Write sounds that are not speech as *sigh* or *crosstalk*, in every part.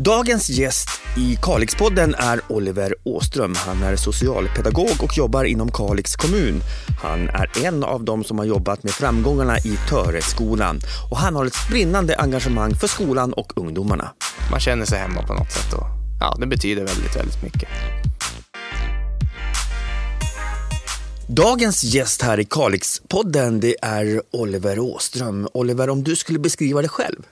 Dagens gäst i Kalixpodden är Oliver Åström. Han är socialpedagog och jobbar inom Kalix kommun. Han är en av dem som har jobbat med framgångarna i Töreskolan och han har ett brinnande engagemang för skolan och ungdomarna. Man känner sig hemma på något sätt och ja, det betyder väldigt, väldigt mycket. Dagens gäst här i Kalixpodden det är Oliver Åström. Oliver, om du skulle beskriva dig själv?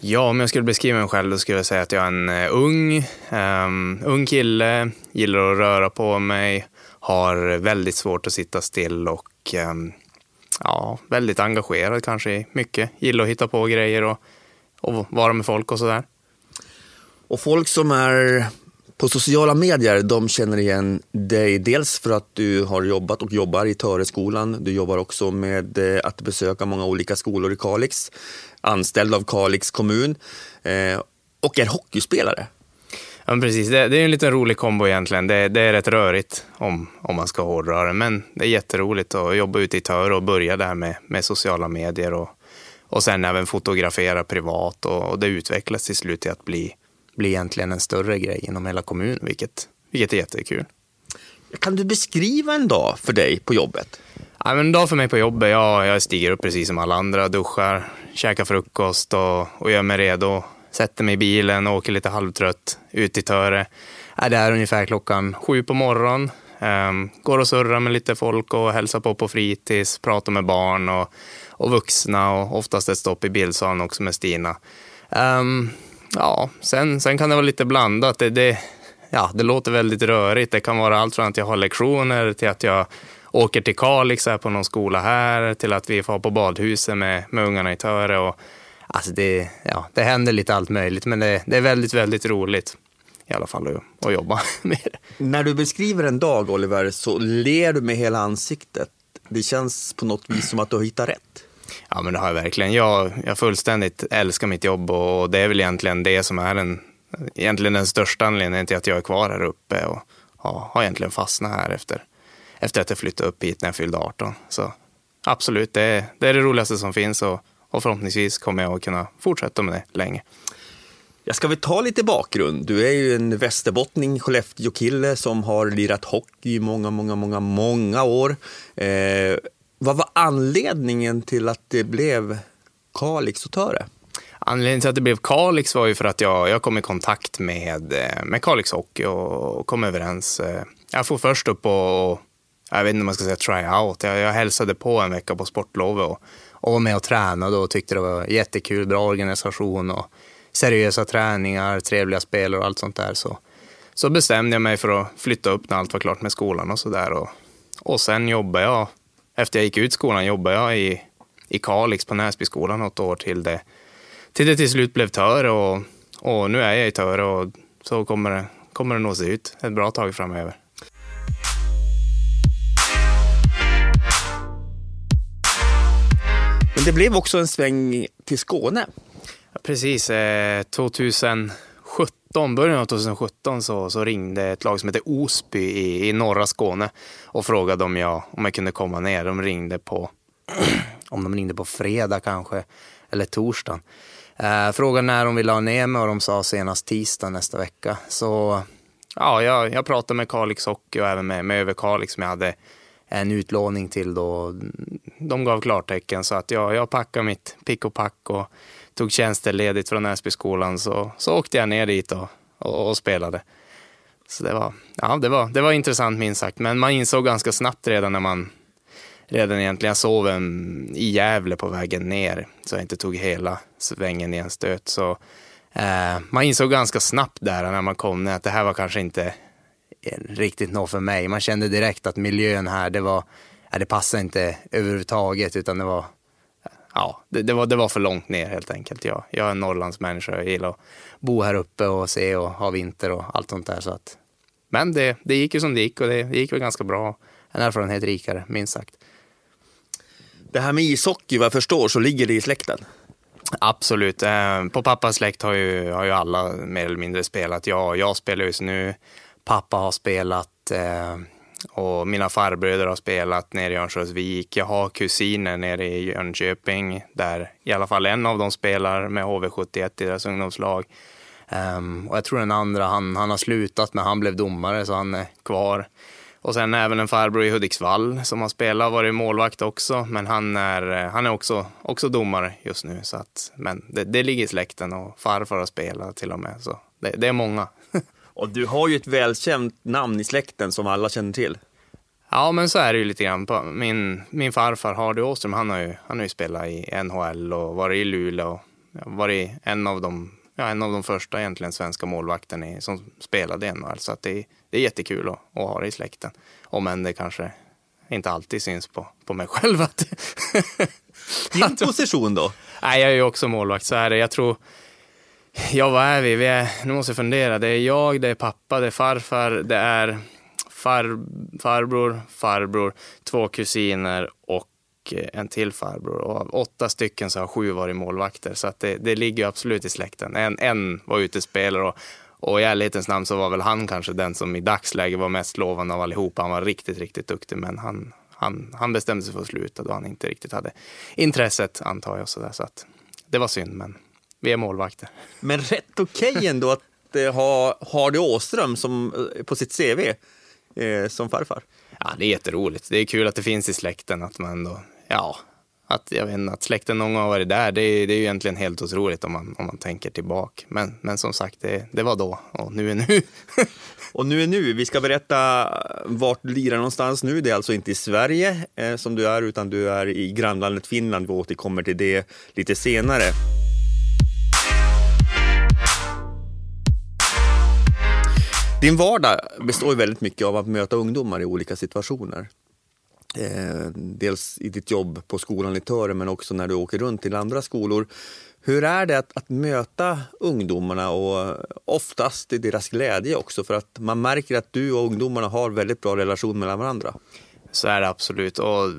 Ja, om jag skulle beskriva mig själv då skulle jag säga att jag är en eh, ung, um, ung kille, gillar att röra på mig, har väldigt svårt att sitta still och um, ja, väldigt engagerad kanske i mycket. Gillar att hitta på grejer och, och vara med folk och sådär. Och folk som är på sociala medier, de känner igen dig dels för att du har jobbat och jobbar i Töreskolan. Du jobbar också med eh, att besöka många olika skolor i Kalix, anställd av Kalix kommun eh, och är hockeyspelare. Ja, precis. Det, det, är en liten rolig kombo egentligen. Det, det, är rätt rörigt om, om man ska hårdra det, men det är jätteroligt att jobba ute i Töre och börja där med, med sociala medier och, och sen även fotografera privat och, och det utvecklas till slut till att bli blir egentligen en större grej inom hela kommunen, vilket, vilket är jättekul. Kan du beskriva en dag för dig på jobbet? Ja, men en dag för mig på jobbet, ja, jag stiger upp precis som alla andra, duschar, käkar frukost och, och gör mig redo. Sätter mig i bilen och åker lite halvtrött ut till Töre. Är där ungefär klockan sju på morgonen. Um, går och surrar med lite folk och hälsar på på fritids, pratar med barn och, och vuxna och oftast ett stopp i bildsalen också med Stina. Um, ja, sen, sen kan det vara lite blandat. Det, det, ja, det låter väldigt rörigt. Det kan vara allt från att jag har lektioner till att jag åker till Kalix här på någon skola här, till att vi får på badhuset med, med ungarna i Töre. Och, alltså det, ja, det händer lite allt möjligt, men det, det är väldigt, väldigt roligt i alla fall att, att jobba *laughs* med det. När du beskriver en dag, Oliver, så ler du med hela ansiktet. Det känns på något vis som att du har hittat rätt. Ja, men det har jag verkligen. Jag, jag fullständigt älskar mitt jobb och det är väl egentligen det som är den, egentligen den största anledningen till att jag är kvar här uppe och ja, har egentligen fastnat här efter, efter att jag flyttade upp hit när jag fyllde 18. Så absolut, det är det, är det roligaste som finns och, och förhoppningsvis kommer jag att kunna fortsätta med det länge. Jag ska vi ta lite bakgrund? Du är ju en västerbottning, Skellefteå-kille som har lirat hockey i många, många, många, många år. Eh, vad var anledningen till att det blev Kalix och Töre? Anledningen till att det blev Kalix var ju för att jag, jag kom i kontakt med, eh, med Kalix Hockey och kom överens. Eh, jag får först upp och, jag vet inte om man ska säga try out. Jag, jag hälsade på en vecka på sportlovet och, och var med och tränade och tyckte det var jättekul, bra organisation och seriösa träningar, trevliga spelare och allt sånt där. Så, så bestämde jag mig för att flytta upp när allt var klart med skolan och sådär. Och, och sen jobbade jag efter jag gick ut skolan jobbade jag i, i Kalix på Näsbyskolan något år till det, till det till slut blev Töre och, och nu är jag i Töre och så kommer det, kommer det nog se ut ett bra tag framöver. Men det blev också en sväng till Skåne. precis, eh, 2017, början av 2017 så, så ringde ett lag som heter Osby i, i norra Skåne och frågade om jag, om jag kunde komma ner. De ringde på, *clears throat* om de ringde på fredag kanske, eller torsdagen. Eh, frågade när de ville ha ner mig och de sa senast tisdag nästa vecka. Så ja, jag, jag pratade med Kalix Hockey och även med, med Överkalix som jag hade en utlåning till då. De gav klartecken så att jag, jag packade mitt pick och pack och tog tjänsteledigt från Näsbyskolan så, så åkte jag ner dit och, och, och, spelade. Så det var, ja, det, var, det var intressant minst sagt, men man insåg ganska snabbt redan när man redan egentligen, jag sov en, i Gävle på vägen ner så jag inte tog hela svängen i en stöt. Så eh, man insåg ganska snabbt där när man kom ner att det här var kanske inte riktigt något för mig. Man kände direkt att miljön här, det var, det passade inte överhuvudtaget utan det var ja, det, det, var, det var för långt ner helt enkelt. Jag, jag är en Norrlandsmänniska, jag gillar att bo här uppe och se och ha vinter och allt sånt där. Så att, men det, det gick ju som det gick och det, det gick väl ganska bra. En erfarenhet rikare, minst sagt. Det här med ishockey, vad jag förstår, så ligger det i släkten? Absolut. Eh, på pappas släkt har ju, har ju alla mer eller mindre spelat. Jag, jag spelar just nu. Pappa har spelat. Och mina farbröder har spelat nere i Örnsköldsvik. Jag har kusiner nere i Jönköping där i alla fall en av dem spelar med HV71 i deras ungdomslag. Um, och jag tror den andra, han, han har slutat men han blev domare så han är kvar. Och sen även en farbror i Hudiksvall som har spelat och varit målvakt också. Men han är, han är också, också domare just nu. Så att, men det, det ligger i släkten och farfar har spelat till och med. Så det, det är många och du har ju ett välkänt namn i släkten som alla känner till. Ja, men så är det ju lite grann. Min, min farfar Hardy Åström, han har, ju, han har ju spelat i NHL och varit i Luleå. Och varit en av de, ja, en av de första egentligen svenska målvakterna som spelade i NHL. Så att det, det är jättekul att, att ha det i släkten. Om än det kanske inte alltid syns på, på mig *laughs* själv. Att, Din position då? Nej, jag är ju också målvakt. Så är det. Jag tror... Ja, vad är vi? vi är, nu måste jag fundera. Det är jag, det är pappa, det är farfar, det är far, farbror, farbror, två kusiner och eh, en till farbror. Och av åtta stycken så har sju varit målvakter. Så att det, det ligger absolut i släkten. En, en var utespelare och, och i ärlighetens namn så var väl han kanske den som i dagsläget var mest lovande av allihopa. Han var riktigt, riktigt duktig, men han, han, han bestämde sig för att sluta då han inte riktigt hade intresset, antar jag. Så, där, så att det var synd, men vi är målvakter. Men rätt okej okay ändå att eh, ha Hardy Åström som, eh, på sitt CV eh, som farfar. Ja, det är jätteroligt. Det är kul att det finns i släkten att man då, ja, att, jag vet inte, att släkten någon gång har varit där, det är, det är ju egentligen helt otroligt om man, om man tänker tillbaka. Men, men som sagt, det, det var då och nu är nu. *laughs* och nu är nu. Vi ska berätta vart du lirar någonstans nu. Det är alltså inte i Sverige eh, som du är, utan du är i grannlandet Finland. Vi återkommer till det lite senare. Din vardag består väldigt mycket av att möta ungdomar i olika situationer. Eh, dels i ditt jobb på skolan i Töre men också när du åker runt till andra skolor. Hur är det att, att, möta ungdomarna och oftast i deras glädje också? För att man märker att du och ungdomarna har väldigt bra relation mellan varandra. Så är det absolut. Och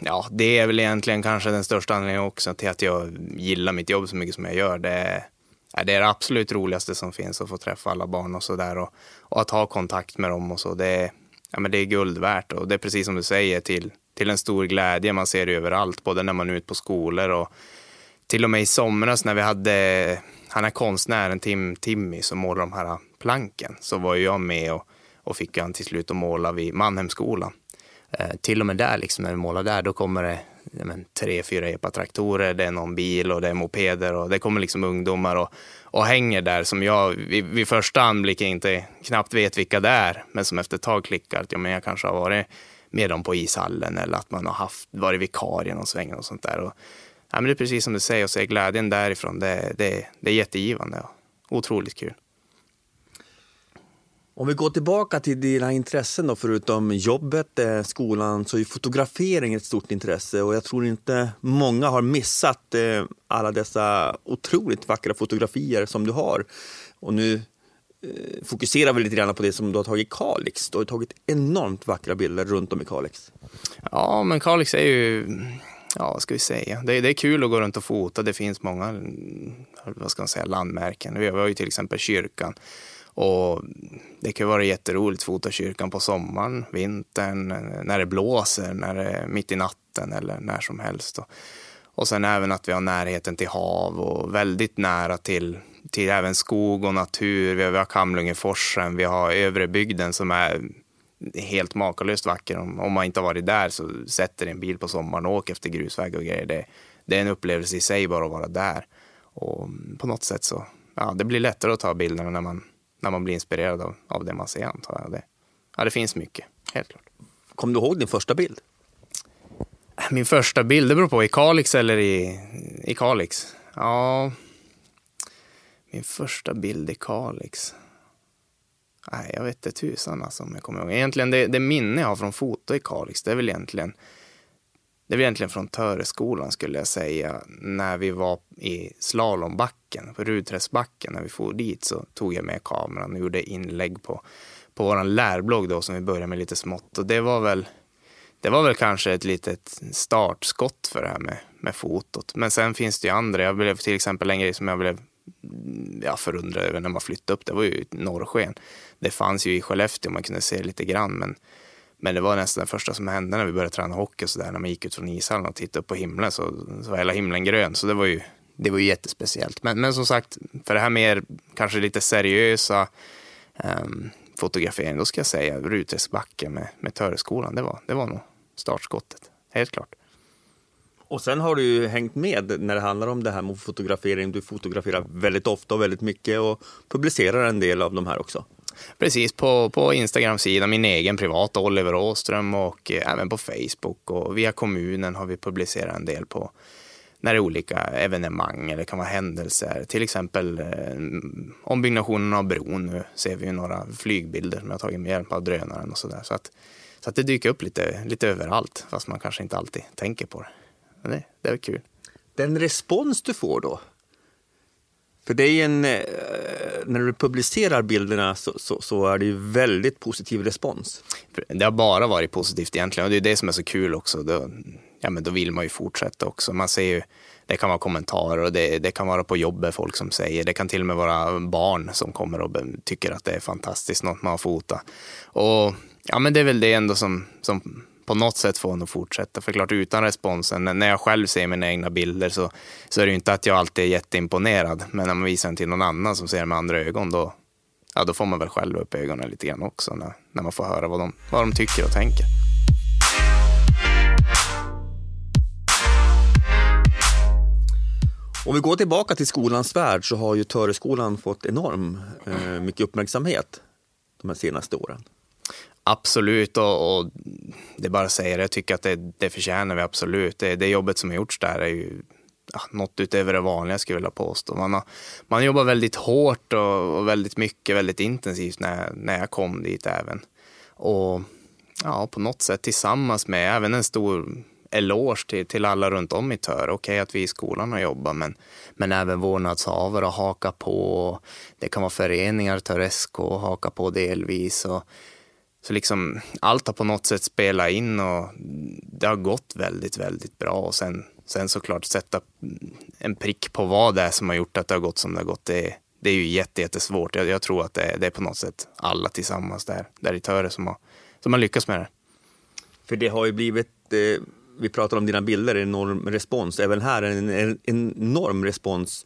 ja, det är väl egentligen kanske den största anledningen också till att jag gillar mitt jobb så mycket som jag gör. Det det är det absolut roligaste som finns att få träffa alla barn och sådär och, och att ha kontakt med dem och så. Det är, ja, men det är guld värt och det är precis som du säger till, till en stor glädje. Man ser det överallt, både när man är ute på skolor och till och med i somras när vi hade, han är konstnären Tim, Timmy som målar de här planken, så var jag med och, och fick han till slut att måla vid Mannhemskolan. Eh, till och med där, liksom, när vi målar där, då kommer det men, tre, fyra epatraktorer, det är någon bil och det är mopeder och det kommer liksom ungdomar och, och hänger där som jag vid, vid första anblicken inte knappt vet vilka det är, men som efter ett tag klickar att ja, men jag kanske har varit med dem på ishallen eller att man har haft, varit vikarie någon sväng och sånt där. Och, ja, men det är precis som du säger, att se glädjen därifrån, det, det, det är jättegivande och otroligt kul. Om vi går tillbaka till dina intressen då, förutom jobbet, eh, skolan, så är fotografering ett stort intresse och jag tror inte många har missat eh, alla dessa otroligt vackra fotografier som du har. Och nu eh, fokuserar vi lite grann på det som du har tagit i Kalix. Du har tagit enormt vackra bilder runt om i Kalix. Ja, men Kalix är ju, ja vad ska vi säga, det är, det är kul att gå runt och fota. Det finns många, vad ska man säga, landmärken. Vi har ju till exempel kyrkan och det kan vara jätteroligt att fota kyrkan på sommaren, vintern, när det blåser, när det är mitt i natten eller när som helst. Och sen även att vi har närheten till hav och väldigt nära till, till även skog och natur. Vi har, vi har Kamlungeforsen, vi har övre bygden som är helt makalöst vacker. Om, om man inte har varit där så sätter en bil på sommaren och åker efter grusväg och grejer. Det, det är en upplevelse i sig bara att vara där. Och på något sätt så, ja, det blir lättare att ta bilderna när man när man blir inspirerad av, av det man ser antar jag. Det, ja, det finns mycket, helt klart. Kommer du ihåg din första bild? Min första bild, det beror på, i Kalix eller i, i Kalix? Ja, min första bild i Kalix. Nej, jag vet inte tusan alltså om jag kommer ihåg. Egentligen det, det minne jag har från foto i Kalix, det är väl egentligen det var egentligen från Töreskolan skulle jag säga. När vi var i slalombacken, på Rudträskbacken, när vi for dit så tog jag med kameran och gjorde inlägg på, på vår lärblogg då som vi började med lite smått. Och det var väl, det var väl kanske ett litet startskott för det här med, med fotot. Men sen finns det ju andra. Jag blev till exempel en grej som jag blev mm, ja, förundrad över när man flyttade upp. Det var ju norrsken. Det fanns ju i Skellefteå, man kunde se lite grann. Men men det var nästan det första som hände när vi började träna hockey. Så där, när man gick ut från ishallen och tittade upp på himlen så, så var hela himlen grön. Så det var ju, det var ju jättespeciellt. Men, men som sagt, för det här mer kanske lite seriösa um, fotografering, då ska jag säga Rutesbacke med, med Töreskolan. Det var, det var nog startskottet, helt klart. Och sen har du ju hängt med när det handlar om det här med fotografering. Du fotograferar väldigt ofta och väldigt mycket och publicerar en del av de här också. Precis, på, på Instagram-sidan, min egen privata Oliver Åström och eh, även på Facebook och via kommunen har vi publicerat en del på när det är olika evenemang eller kan vara händelser. Till exempel eh, ombyggnationen av bron. Nu ser vi några flygbilder som jag tagit med hjälp av drönaren och sådär. Så att, så att det dyker upp lite, lite överallt, fast man kanske inte alltid tänker på det. Men det, det är kul. Den respons du får då? För det är en, eh, när du publicerar bilderna så, så, så, är det ju väldigt positiv respons. Det har bara varit positivt egentligen och det är det som är så kul också ja, men då vill man ju fortsätta också. Man ser ju, det kan vara kommentarer och det, det kan vara på jobbet folk som säger. Det kan till och med vara barn som kommer och tycker att det är fantastiskt, något man har fotat. Och ja, men det är väl det ändå som, som på något sätt får en att fortsätta. För klart utan responsen, när jag själv ser mina egna bilder så, så är det ju inte att jag alltid är jätteimponerad. Men när man visar den till någon annan som ser den med andra ögon, då, ja, då får man väl själv upp ögonen lite grann också när, när man får höra vad de, vad de tycker och tänker. Om vi går tillbaka till skolans värld så har ju Töreskolan fått enorm eh, mycket uppmärksamhet de här senaste åren. Absolut, och, och det är bara att säga det. Jag tycker att det, det förtjänar vi absolut. Det, det jobbet som har gjorts där är ju ja, något utöver det vanliga skulle jag vilja påstå. Man, har, man jobbar väldigt hårt och, och, väldigt mycket, väldigt intensivt när, när jag kom dit även. Och ja, på något sätt tillsammans med även en stor eloge till, till alla runt om i Tör. Okej okay, att vi i skolan har jobbat, men, men även vårdnadshavare har hakat på. Det kan vara föreningar, Tör SK, haka på delvis. Och, så liksom allt har på något sätt spelat in och det har gått väldigt, väldigt bra. Och sen, sen såklart sätta en prick på vad det är som har gjort att det har gått som det har gått. Det, det är ju jättesvårt. Jag, jag tror att det, det, är på något sätt alla tillsammans där, där i Töre som har, som har lyckats med det. För det har ju blivit, eh, vi pratar om dina bilder, enorm respons. Även här en, en enorm respons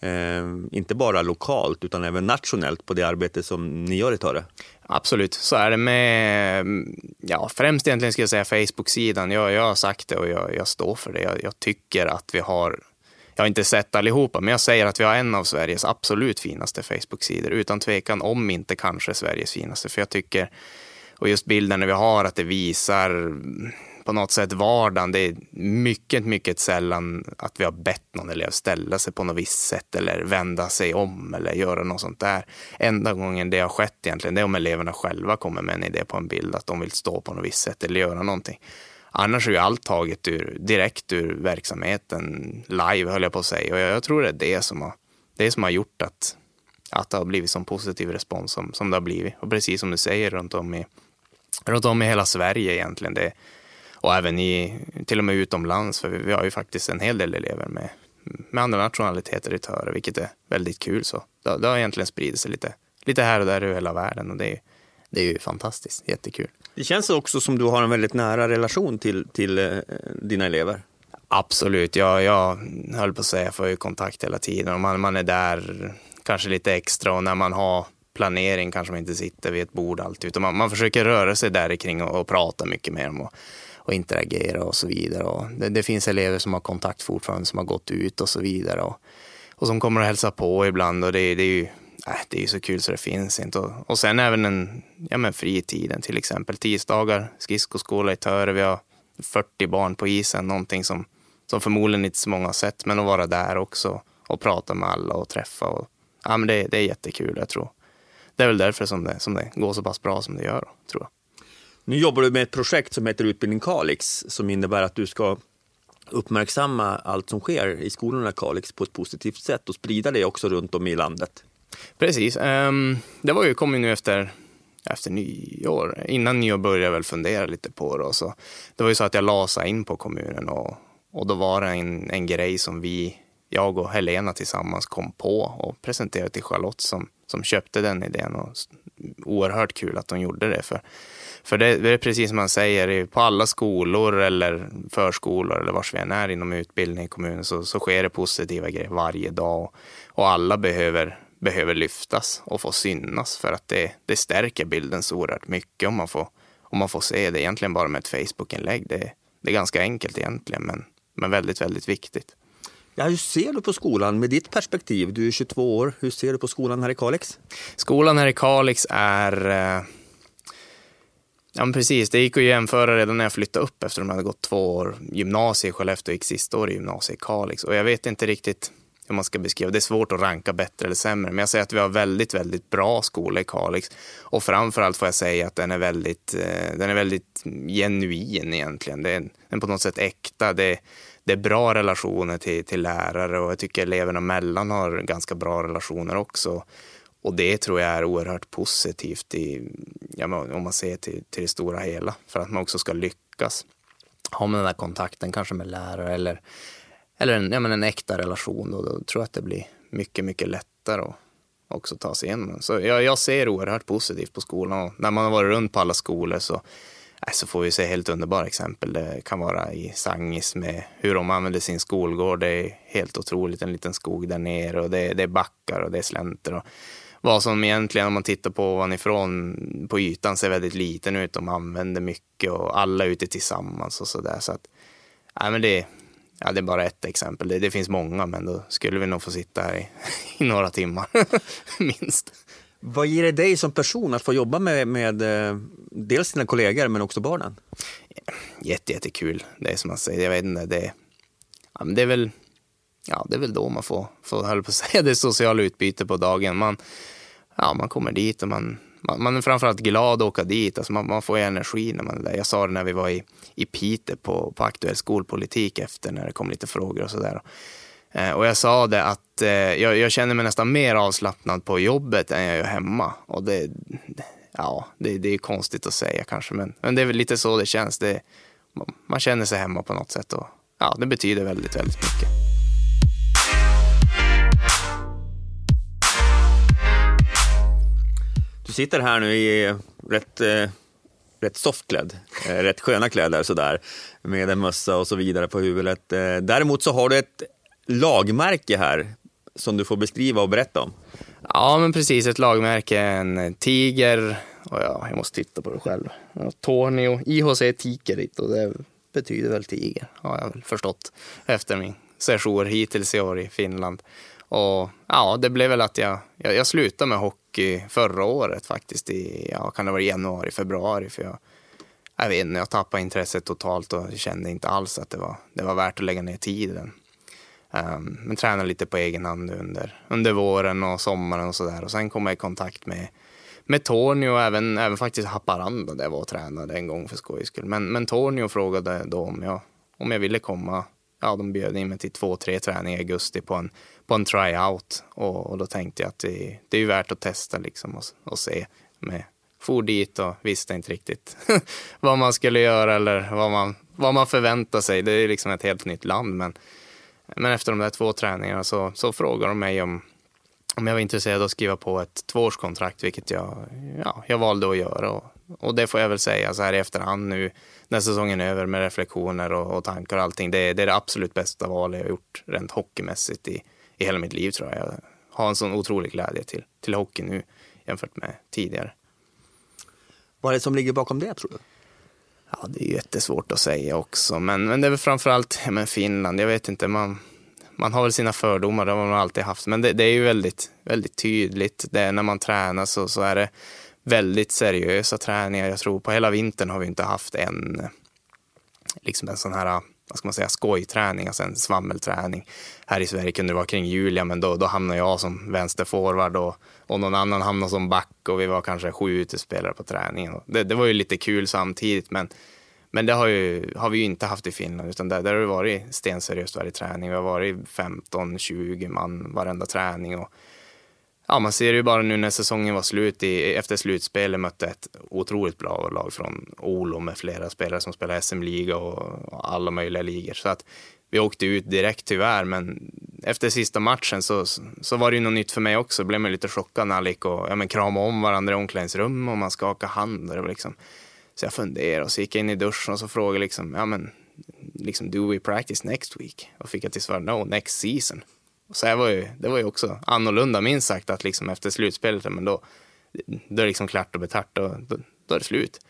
Eh, inte bara lokalt utan även nationellt på det arbete som ni gör i Töre? Absolut, så är det med, ja främst egentligen ska jag säga Facebook-sidan. Jag, jag har sagt det och jag, jag står för det. Jag, jag, tycker att vi har, jag har inte sett allihopa, men jag säger att vi har en av Sveriges absolut finaste Facebook-sidor. Utan tvekan, om inte kanske Sveriges finaste. För jag tycker, och just bilderna vi har, att det visar på något sätt vardagen. Det är mycket, mycket sällan att vi har bett någon elev ställa sig på något visst sätt eller vända sig om eller göra något sånt där. Enda gången det har skett egentligen, det är om eleverna själva kommer med en idé på en bild att de vill stå på något visst sätt eller göra någonting. Annars är ju allt taget ur, direkt ur verksamheten, live höll jag på att säga. Och jag, jag tror det är det som har, det som har gjort att, att det har blivit sån positiv respons som, som det har blivit. Och precis som du säger runt om i, runt om i hela Sverige egentligen. Det, och även i, till och med utomlands, för vi, vi har ju faktiskt en hel del elever med, med andra nationaliteter i Töre, vilket är väldigt kul. Så det, det har egentligen spridit sig lite, lite här och där i hela världen och det är, det är ju fantastiskt, jättekul. Det känns också som du har en väldigt nära relation till, till eh, dina elever. Absolut, jag, jag höll på att säga, jag får ju kontakt hela tiden och man, man är där kanske lite extra och när man har planering kanske man inte sitter vid ett bord alltid, utan man, man försöker röra sig där kring och, och prata mycket med dem. Och och interagera och så vidare. Och det, det, finns elever som har kontakt fortfarande som har gått ut och så vidare. Och, och som kommer och hälsa på ibland och det, det är ju äh, det är så kul så det finns inte. Och, och sen även en, ja men fritiden till exempel. Tisdagar, skridskoskola i Töre. Vi har 40 barn på isen, någonting som, som förmodligen inte så många har sett. Men att vara där också och prata med alla och träffa. Och, ja, men det, det är jättekul, jag tror. Det är väl därför som det, som det går så pass bra som det gör, tror jag. Nu jobbar du med ett projekt som heter Utbildning Kalix som innebär att du ska uppmärksamma allt som sker i skolorna i Kalix på ett positivt sätt och sprida det också runt om i landet. Precis. Ehm, det var ju, kom ju nu efter, efter nyår. Innan nyår började jag väl fundera lite på det. Och så. Det var ju så att jag lasade in på kommunen och, och då var det en, en grej som vi, jag och Helena tillsammans kom på och presenterade till Charlotte som, som köpte den idén och oerhört kul att de gjorde det. För, för det, det är precis som man säger, på alla skolor eller förskolor eller vars vi än är inom utbildning i kommunen så, så sker det positiva grejer varje dag. Och alla behöver, behöver lyftas och få synas för att det, det stärker bilden så oerhört mycket om man får, om man får se det egentligen bara med ett Facebook-inlägg. Det, det är ganska enkelt egentligen men, men väldigt, väldigt viktigt. Ja, hur ser du på skolan med ditt perspektiv? Du är 22 år. Hur ser du på skolan här i Kalix? Skolan här i Kalix är... Eh, ja, men precis. Det gick att jämföra redan när jag flyttade upp efter att de hade gått två år gymnasie i Skellefteå och gick sista året i gymnasiet i Kalix. Och jag vet inte riktigt hur man ska beskriva det. är svårt att ranka bättre eller sämre. Men jag säger att vi har väldigt, väldigt bra skola i Kalix. Och framförallt får jag säga att den är väldigt, eh, den är väldigt genuin egentligen. Den är på något sätt äkta. Det, det är bra relationer till, till lärare och jag tycker eleverna mellan har ganska bra relationer också. Och det tror jag är oerhört positivt i, ja, om man ser till, till det stora hela, för att man också ska lyckas. Ha man den där kontakten kanske med lärare eller, eller en, ja, men en äkta relation, då, då tror jag att det blir mycket, mycket lättare att också ta sig igenom Så jag, jag ser oerhört positivt på skolan och när man har varit runt på alla skolor så så får vi se helt underbara exempel. Det kan vara i Sangis med hur de använder sin skolgård. Det är helt otroligt, en liten skog där nere och det, det är backar och det är slänter. Och vad som egentligen, om man tittar på ovanifrån på ytan, ser väldigt liten ut. De använder mycket och alla är ute tillsammans och sådär. Så att, ja, men det, ja, det är bara ett exempel. Det, det, finns många, men då skulle vi nog få sitta här i, *laughs* i några timmar, *laughs* minst. Vad ger det dig som person att få jobba med, med eh, dels dina kollegor men också barnen? Jätte, jättekul. Det är som man säger, jag vet inte, det, ja, det är väl ja, det är väl då man får, får höll på att säga, *laughs* det sociala utbyte på dagen. Man, ja, man kommer dit och man, man, man är framförallt glad att åka dit. Alltså man, man får energi när man är där. Jag sa det när vi var i, i Piteå på, på aktuell skolpolitik efter när det kom lite frågor och sådär. Eh, och jag sa det att eh, jag, jag, känner mig nästan mer avslappnad på jobbet än jag gör hemma. Och det, ja, det, det är konstigt att säga kanske, men, men det är väl lite så det känns. Det, man känner sig hemma på något sätt och ja, det betyder väldigt, väldigt mycket. Du sitter här nu i rätt, eh, rätt softklädd, eh, rätt sköna kläder sådär, med en mössa och så vidare på huvudet. Eh, däremot så har du ett lagmärke här som du får beskriva och berätta om. Ja, men precis. Ett lagmärke, en tiger. Och ja, jag måste titta på det själv. Tornio, IHC Tikerit och det betyder väl tiger, har jag väl förstått efter min session hittills i år i Finland. Och ja, det blev väl att jag, jag, jag slutade med hockey förra året faktiskt i, ja, kan det vara januari, februari, för jag, jag vet inte, jag tappade intresset totalt och kände inte alls att det var, det var värt att lägga ner tiden. Um, men tränade lite på egen hand under, under våren och sommaren och sådär. Och sen kom jag i kontakt med, med Tornio och även, även faktiskt Haparanda där jag var och tränade en gång för skojs skull. Men, men Tornio frågade då om jag, om jag ville komma. Ja, de bjöd in mig till två, tre träningar i augusti på en, på en tryout. Och, och då tänkte jag att det, det är värt att testa liksom och, och se. Med, for dit och visste inte riktigt *laughs* vad man skulle göra eller vad man, vad man förväntar sig. Det är liksom ett helt nytt land. Men men efter de där två träningarna så, så frågade de mig om, om jag var intresserad av att skriva på ett tvåårskontrakt, vilket jag, ja, jag valde att göra. Och, och det får jag väl säga så här i efterhand nu när säsongen är över med reflektioner och, och tankar och allting. Det, det, är det absolut bästa valet jag har gjort rent hockeymässigt i, i hela mitt liv tror jag. Jag har en sån otrolig glädje till, till hockey nu jämfört med tidigare. Vad är det som ligger bakom det tror du? Ja, det är jättesvårt att säga också, men, men det är väl framförallt ja, men Finland. Jag vet inte, man, man har väl sina fördomar, det har man alltid haft, men det, det är ju väldigt, väldigt tydligt. Det är när man tränar så, så är det väldigt seriösa träningar. Jag tror på hela vintern har vi inte haft en, liksom en sån här vad ska man säga, skojträning, alltså en svammelträning. Här i Sverige kunde det vara kring Julia, men då, då hamnade jag som vänsterforward och, och någon annan hamnade som back och vi var kanske sju utespelare på träningen. Det, det var ju lite kul samtidigt, men, men det har, ju, har vi ju inte haft i Finland, utan där, där har det varit stenseriöst varje träning. Vi har varit 15-20 man varenda träning och Ja, man ser ju bara nu när säsongen var slut, i, efter slutspelet mötte ett otroligt bra lag från Olo med flera spelare som spelar SM-liga och, och alla möjliga ligor. Så att vi åkte ut direkt tyvärr, men efter sista matchen så, så var det ju något nytt för mig också. Blev man lite chockad när alla gick och ja, men kramade om varandra i omklädningsrum och man skakade hand. Och liksom. Så jag funderade och så gick jag in i duschen och så frågade liksom, ja men, liksom, do we practice next week? Och fick jag till svar, no, next season. Så det var, ju, det var ju också annorlunda minst sagt att liksom efter slutspelet, men då, då är det liksom klart och betart, då, då, då är det slut.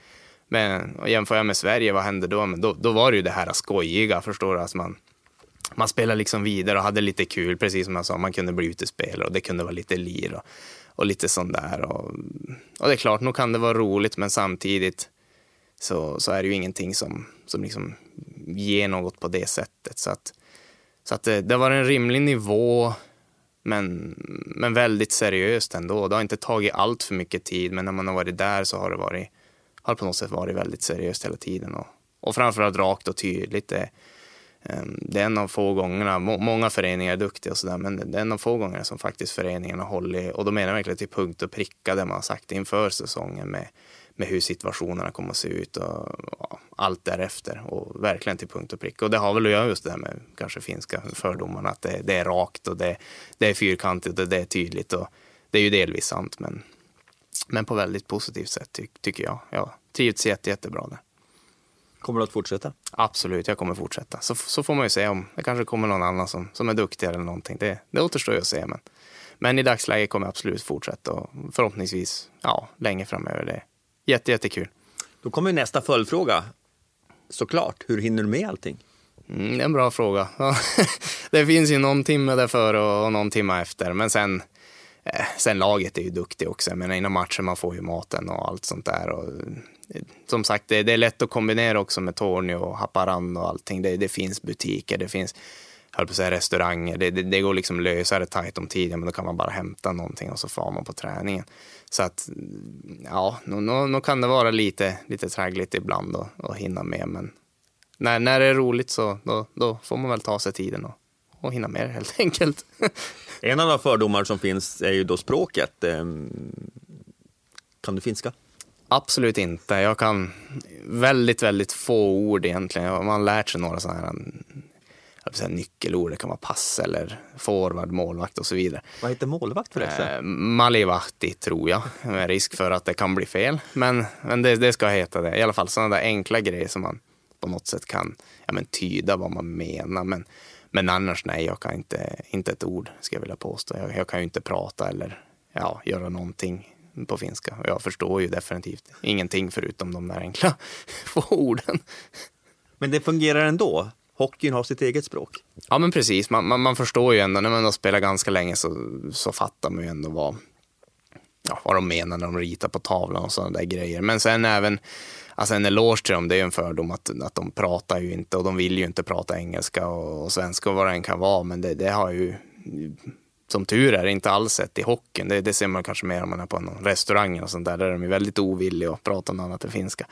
Men och jämför jag med Sverige, vad hände då? Men då, då var det ju det här skojiga, förstår du? Alltså man, man spelade liksom vidare och hade lite kul, precis som jag sa, man kunde bli utespelare och det kunde vara lite lir och, och lite sånt där. Och, och det är klart, nog kan det vara roligt, men samtidigt så, så är det ju ingenting som, som liksom ger något på det sättet. Så att, så att det, det var en rimlig nivå, men, men väldigt seriöst ändå. Det har inte tagit allt för mycket tid, men när man har varit där så har det varit, har på något sätt varit väldigt seriöst hela tiden. Och, och framförallt rakt och tydligt. Det, ehm, det är en av få gångerna, många föreningar är duktiga och sådär, men det är en av få gånger som faktiskt föreningarna håller, och då menar jag verkligen till punkt och pricka det man har sagt inför säsongen med med hur situationerna kommer att se ut och och allt därefter och verkligen till punkt och pricka. Och det har väl att göra just det här med kanske finska fördomarna, att det, det är rakt och det, det, är fyrkantigt och det är tydligt och det är ju delvis sant, men, men på väldigt positivt sätt ty, tycker jag. Jag trivts jätte, jättebra där. Kommer du att fortsätta? Absolut, jag kommer fortsätta. Så, så får man ju se om det kanske kommer någon annan som, som är duktigare eller någonting. Det, det återstår ju att se. Men, men i dagsläget kommer jag absolut fortsätta och förhoppningsvis ja, länge framöver. Det, Jätte, jättekul. Då kommer nästa följdfråga. Såklart, hur hinner du med allting? Mm, det är en bra fråga. *laughs* det finns ju någon timme där före och någon timme efter, men sen, Eh, sen laget är ju duktigt också. Men inom matchen man får ju maten och allt sånt där. Och, eh, som sagt, det, det, är lätt att kombinera också med Tornio och Haparanda och allting. Det, det finns butiker, det finns höll på att säga restauranger. Det, det, det går liksom lösa det tajt om tiden, men då kan man bara hämta någonting och så far man på träningen. Så att, mm, ja, nog kan det vara lite, lite traggligt ibland att hinna med, men när, när det är roligt så då, då får man väl ta sig tiden och, och hinna med helt *laughs* enkelt. en av de fördomar som finns är ju då språket. Ehm, kan du finska? Absolut inte. Jag kan väldigt, väldigt få ord egentligen. Man har lärt sig några sådana här säga, nyckelord. Det kan vara pass eller forward, målvakt och så vidare. Vad heter målvakt förresten? Eh, Malivahti tror jag, med risk för att det kan bli fel. Men, men det, det ska heta det. I alla fall sådana där enkla grejer som man på något sätt kan ja, men, tyda vad man menar. Men, men annars nej, jag kan inte, inte ett ord ska jag vilja påstå. Jag, jag kan ju inte prata eller ja, göra någonting på finska. Jag förstår ju definitivt ingenting förutom de där enkla *laughs* få orden. Men det fungerar ändå? hockeyn har sitt eget språk. Ja, men precis. Man, man, man förstår ju ändå, när man har spelat ganska länge så, så fattar man ju ändå vad, ja, vad de menar när de ritar på tavlan och sådana där grejer. Men sen även, alltså en eloge till dem, det är en fördom att, att de pratar ju inte och de vill ju inte prata engelska och, och svenska och vad det än kan vara, men det, det har ju som tur är inte alls sett i hockeyn. Det, det ser man kanske mer om man är på en restaurang och sånt där, där är de väldigt ovilliga att prata något annat än finska.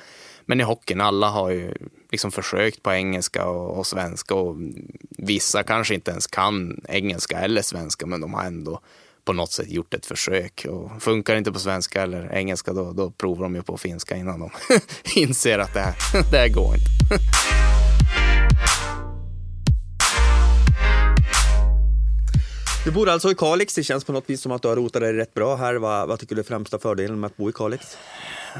Men i hockeyn, alla har ju liksom försökt på engelska och, och, svenska och vissa kanske inte ens kan engelska eller svenska, men de har ändå på något sätt gjort ett försök. Och funkar inte på svenska eller engelska, då, då provar de ju på finska innan de *laughs* inser att det här, *laughs* det här går inte. Du bor alltså i Kalix. Det känns på något vis som att du har rotat dig rätt bra här. Vad, vad tycker du är främsta fördelen med att bo i Kalix?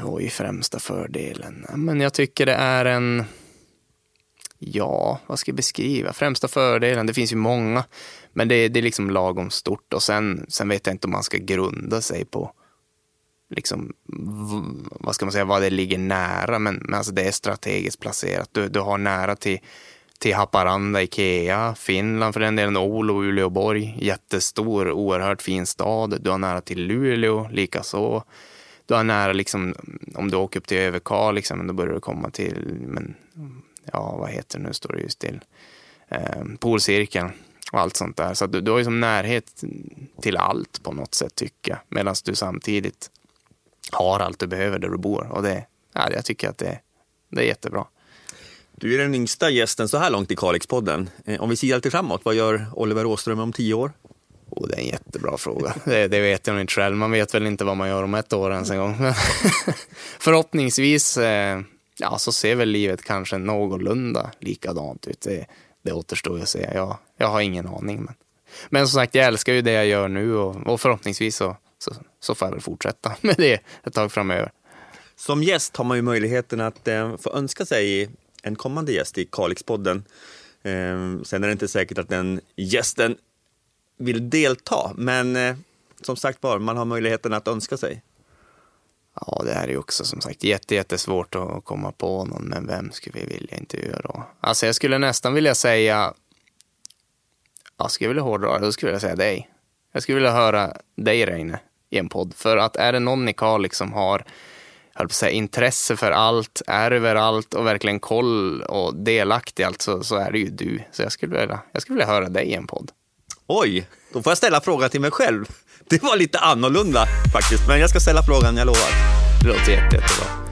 Oj, främsta fördelen. Men jag tycker det är en... Ja, vad ska jag beskriva? Främsta fördelen, det finns ju många. Men det, det är liksom lagom stort. Och sen, sen vet jag inte om man ska grunda sig på liksom, vad ska man säga, vad det ligger nära. Men, men alltså det är strategiskt placerat. Du, du har nära till till Haparanda, Ikea, Finland för den delen, Olo, Uleåborg. Jättestor, oerhört fin stad. Du har nära till Luleå, likaså. Du har nära, liksom, om du åker upp till Överkalix, liksom, då börjar du komma till, men, ja, vad heter det nu, står det just till, eh, polcirkeln och allt sånt där. Så du, du har ju som närhet till allt på något sätt, tycker jag. Medan du samtidigt har allt du behöver där du bor. Och det, ja, jag tycker att det, det är jättebra. Du är den yngsta gästen så här långt i Kalix-podden. Eh, om vi ser lite framåt, vad gör Oliver Åström om tio år? Oh, det är en jättebra fråga. *laughs* Det, det, vet jag inte själv. Man vet väl inte vad man gör om ett år ens en gång. *laughs* Förhoppningsvis eh, ja, så ser väl livet kanske någorlunda likadant ut. Det, det återstår att se. Jag, jag har ingen aning. Men, men som sagt, jag älskar ju det jag gör nu och, och förhoppningsvis så, så, så får jag väl fortsätta *laughs* med det ett tag framöver. Som gäst har man ju möjligheten att eh, få önska sig en kommande gäst i Kalixpodden. Eh, sen är det inte säkert att den gästen vill delta, men eh, som sagt var, man har möjligheten att önska sig. Ja, det här är ju också som sagt jätte, jättesvårt att komma på någon, men vem skulle vi vilja intervjua då? Alltså jag skulle nästan vilja säga, jag skulle vilja hårdra då skulle jag säga dig. Jag skulle vilja höra dig Reine i en podd, för att är det någon i Kalix som har höll på att säga, intresse för allt, är överallt och verkligen koll och delaktig allt så, så är det ju du. Så jag skulle, vilja, jag skulle vilja höra dig i en podd. Oj, då får jag ställa frågan till mig själv. Det var lite annorlunda faktiskt, men jag ska ställa frågan, jag lovar. Det låter jätte, jättebra.